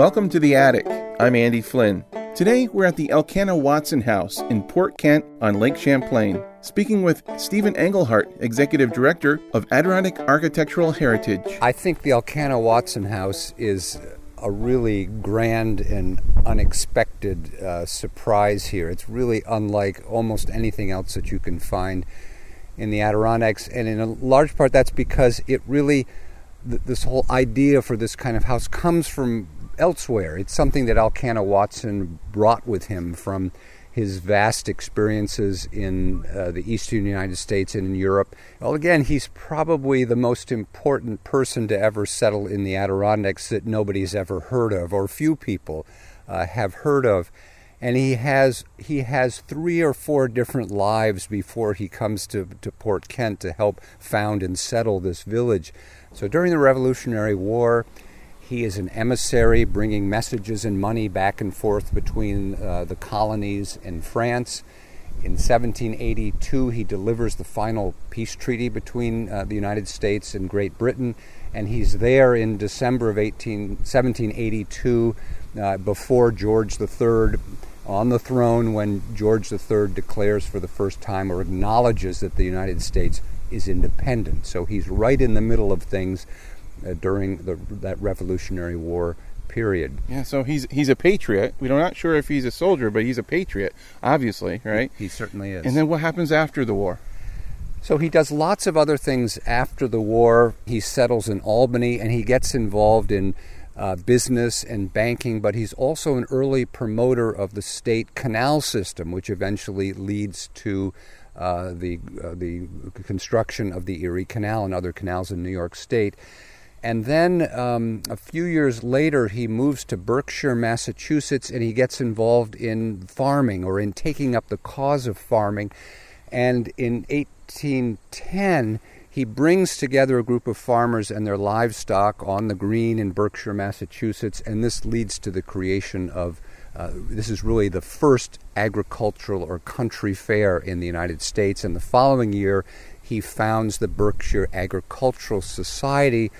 Welcome to The Attic. I'm Andy Flynn. Today we're at the Elkanah Watson House in Port Kent on Lake Champlain, speaking with Stephen Engelhart, Executive Director of Adirondack Architectural Heritage. I think the Elkanah Watson House is a really grand and unexpected uh, surprise here. It's really unlike almost anything else that you can find in the Adirondacks, and in a large part that's because it really th- this whole idea for this kind of house comes from elsewhere. It's something that Elkanah Watson brought with him from his vast experiences in uh, the eastern United States and in Europe. Well, again, he's probably the most important person to ever settle in the Adirondacks that nobody's ever heard of, or few people uh, have heard of. And he has he has three or four different lives before he comes to, to Port Kent to help found and settle this village. So during the Revolutionary War, he is an emissary bringing messages and money back and forth between uh, the colonies and France. In 1782, he delivers the final peace treaty between uh, the United States and Great Britain, and he's there in December of 18, 1782 uh, before George III on the throne when George III declares for the first time or acknowledges that the United States is independent. So he's right in the middle of things uh, during the, that Revolutionary War period. Yeah, so he's he's a patriot. We're not sure if he's a soldier, but he's a patriot, obviously, right? He, he certainly is. And then what happens after the war? So he does lots of other things after the war. He settles in Albany and he gets involved in uh, business and banking, but he's also an early promoter of the state canal system, which eventually leads to uh, the uh, the construction of the Erie Canal and other canals in New York State. And then um, a few years later, he moves to Berkshire, Massachusetts, and he gets involved in farming or in taking up the cause of farming. And in 1810, he brings together a group of farmers and their livestock on the green in Berkshire, Massachusetts, and this leads to the creation of uh, this is really the first agricultural or country fair in the United States. And the following year, he founds the Berkshire Agricultural Society,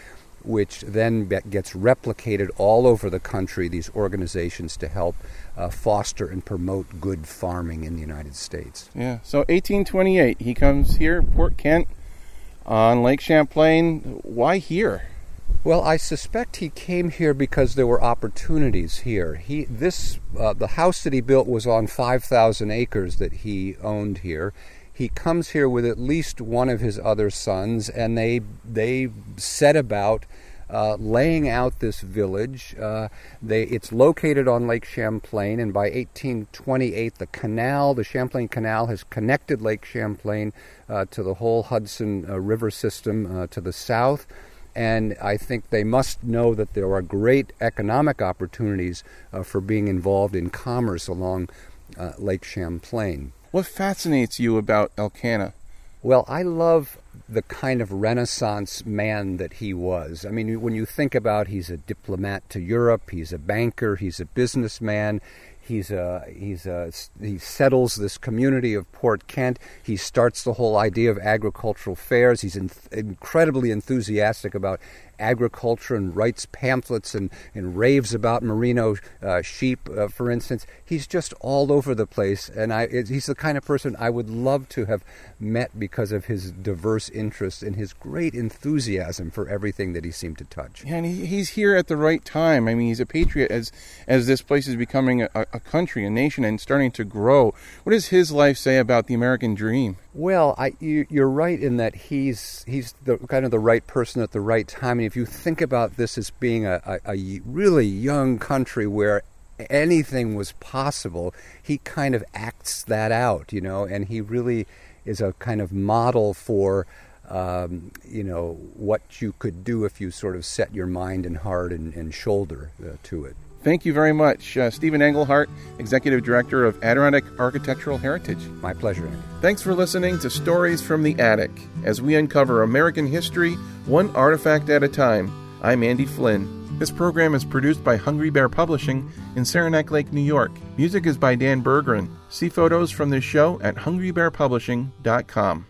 which then gets replicated all over the country, these organizations to help uh, foster and promote good farming in the United States. Yeah, so 1828, he comes here, Port Kent, on Lake Champlain. Why here? Well, I suspect he came here because there were opportunities here. He this uh, the house that he built was on 5,000 acres that he owned here. He comes here with at least one of his other sons, and they they set about uh, laying out this village. Uh, they, it's located on Lake Champlain, and by 1828, the canal, the Champlain Canal, has connected Lake Champlain uh, to the whole Hudson uh, River system uh, to the south and I think they must know that there are great economic opportunities uh, for being involved in commerce along Lake Champlain. What fascinates you about Elkanah? Well, I love the kind of Renaissance man that he was. I mean, when you think about he's a diplomat to Europe, he's a banker, he's a businessman, He's a, he's a, he settles this community of Port Kent. He starts the whole idea of agricultural fairs. He's in, incredibly enthusiastic about agriculture and writes pamphlets and, and raves about merino uh, sheep, uh, for instance. He's just all over the place, and I, he's the kind of person I would love to have met because of his diverse interests and his great enthusiasm for everything that he seemed to touch. Yeah, and he, he's here at the right time. I mean, he's a patriot as as this place is becoming a, a country, a nation, and starting to grow. What does his life say about the American dream? Well, I, you, are right in that he's he's the kind of the right person at the right time. And if you think about this as being a, a, a really young country where anything was possible, he kind of acts that out, you know, and he really is a kind of model for. Um, you know what you could do if you sort of set your mind and heart and, and shoulder uh, to it. Thank you very much, uh, Stephen Engelhart, Executive Director of Adirondack Architectural Heritage. My pleasure, Andy. Thanks for listening to Stories from the Attic as we uncover American history one artifact at a time. I'm Andy Flynn. This program is produced by Hungry Bear Publishing in Saranac Lake, New York. Music is by Dan Bergeron. See photos from this show at hungrybearpublishing.com.